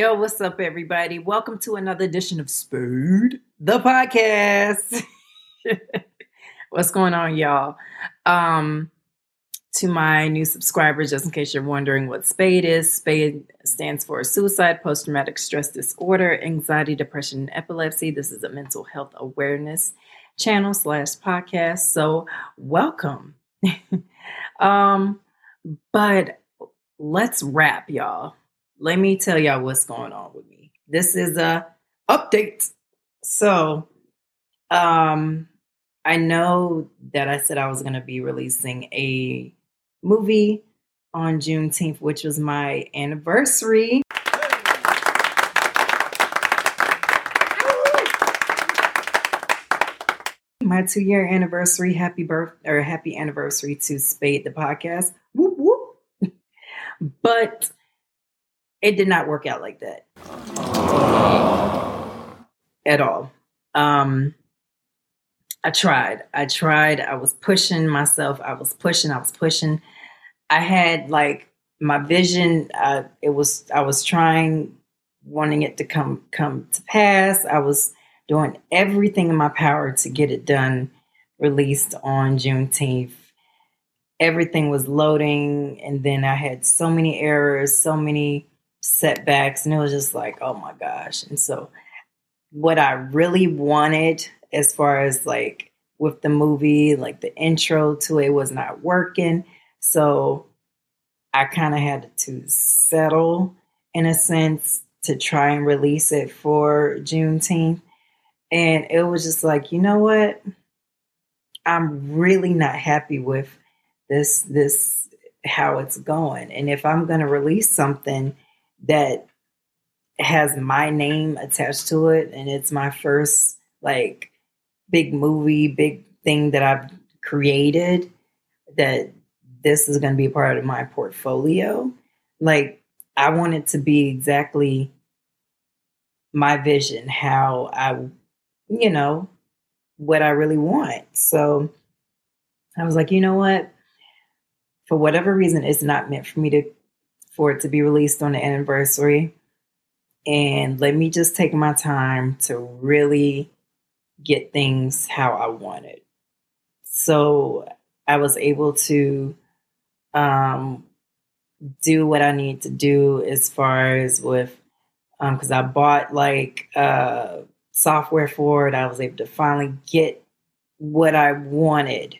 Yo, what's up, everybody? Welcome to another edition of Spade, the podcast. what's going on, y'all? Um, to my new subscribers, just in case you're wondering what SPADE is, SPADE stands for Suicide, Post Traumatic Stress Disorder, Anxiety, Depression, and Epilepsy. This is a mental health awareness channel slash podcast. So, welcome. um, but let's wrap, y'all let me tell y'all what's going on with me. This is a update. So, um, I know that I said I was going to be releasing a movie on Juneteenth, which was my anniversary. My two year anniversary. Happy birth or happy anniversary to Spade the podcast. Whoop whoop. but it did not work out like that at all. Um, I tried. I tried. I was pushing myself. I was pushing. I was pushing. I had like my vision. Uh, it was. I was trying, wanting it to come come to pass. I was doing everything in my power to get it done, released on Juneteenth. Everything was loading, and then I had so many errors, so many setbacks and it was just like oh my gosh. And so what i really wanted as far as like with the movie like the intro to it was not working. So i kind of had to settle in a sense to try and release it for juneteenth. And it was just like you know what? I'm really not happy with this this how it's going. And if i'm going to release something that has my name attached to it and it's my first like big movie, big thing that I've created that this is going to be part of my portfolio. Like I want it to be exactly my vision, how I you know, what I really want. So I was like, you know what? For whatever reason, it's not meant for me to for it to be released on the anniversary. And let me just take my time to really get things how I wanted. So I was able to um, do what I need to do as far as with, because um, I bought like uh, software for it. I was able to finally get what I wanted.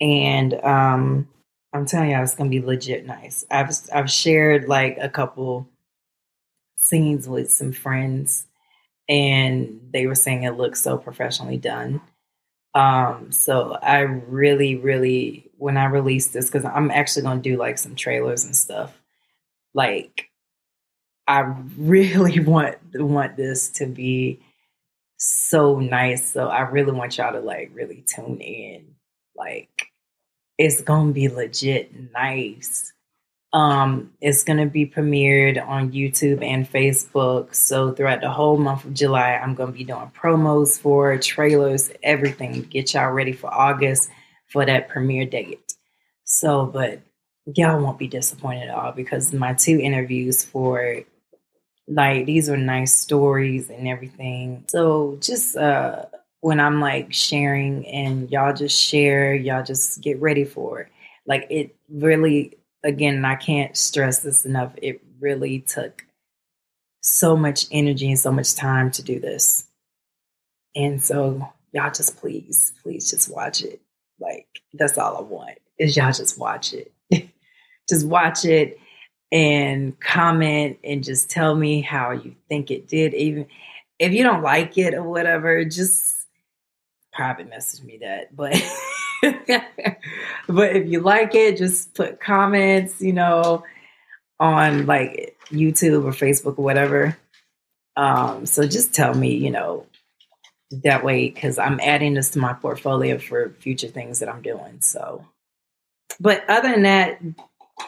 And um, I'm telling y'all, it's gonna be legit nice. I've I've shared like a couple scenes with some friends, and they were saying it looks so professionally done. Um, so I really, really, when I release this, because I'm actually gonna do like some trailers and stuff. Like, I really want want this to be so nice. So I really want y'all to like really tune in, like it's gonna be legit nice. Um, it's gonna be premiered on YouTube and Facebook. So throughout the whole month of July, I'm gonna be doing promos for trailers, everything. Get y'all ready for August for that premiere date. So, but y'all won't be disappointed at all because my two interviews for like these are nice stories and everything. So just uh when I'm like sharing and y'all just share, y'all just get ready for it. Like it really, again, I can't stress this enough. It really took so much energy and so much time to do this. And so y'all just please, please just watch it. Like that's all I want is y'all just watch it. just watch it and comment and just tell me how you think it did. Even if you don't like it or whatever, just private message me that. But but if you like it, just put comments, you know, on like YouTube or Facebook or whatever. Um, so just tell me, you know, that way because I'm adding this to my portfolio for future things that I'm doing. So, but other than that,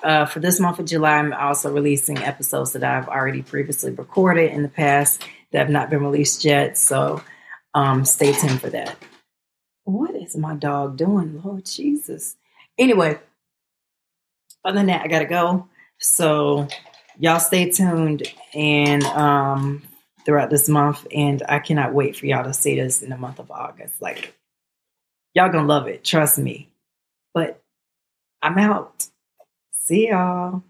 uh, for this month of July, I'm also releasing episodes that I've already previously recorded in the past that have not been released yet. So, um, stay tuned for that. What is my dog doing? Lord Jesus. Anyway, other than that, I gotta go. So y'all stay tuned and um, throughout this month. And I cannot wait for y'all to see this in the month of August. Like, y'all gonna love it. Trust me. But I'm out. See y'all.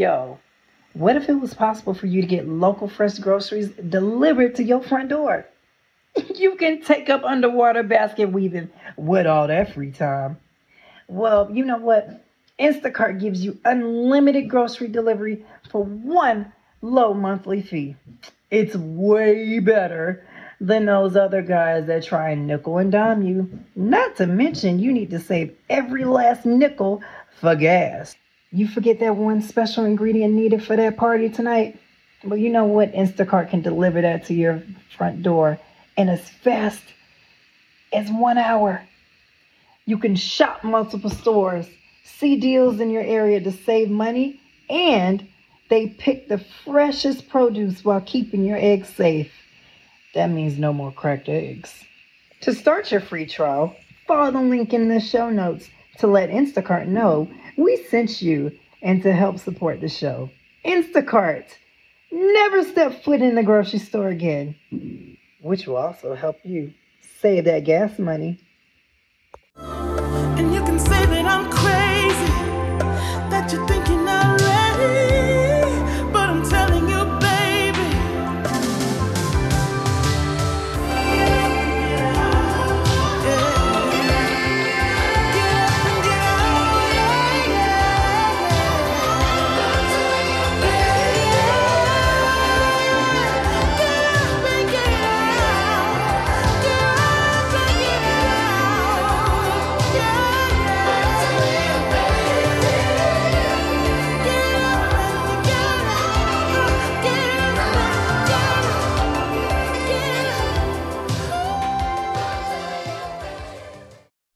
Yo, what if it was possible for you to get local fresh groceries delivered to your front door? You can take up underwater basket weaving with all that free time. Well, you know what? Instacart gives you unlimited grocery delivery for one low monthly fee. It's way better than those other guys that try and nickel and dime you. Not to mention, you need to save every last nickel for gas. You forget that one special ingredient needed for that party tonight? Well, you know what? Instacart can deliver that to your front door in as fast as one hour. You can shop multiple stores, see deals in your area to save money, and they pick the freshest produce while keeping your eggs safe. That means no more cracked eggs. To start your free trial, follow the link in the show notes to let Instacart know we sent you and to help support the show. Instacart. Never step foot in the grocery store again, which will also help you save that gas money.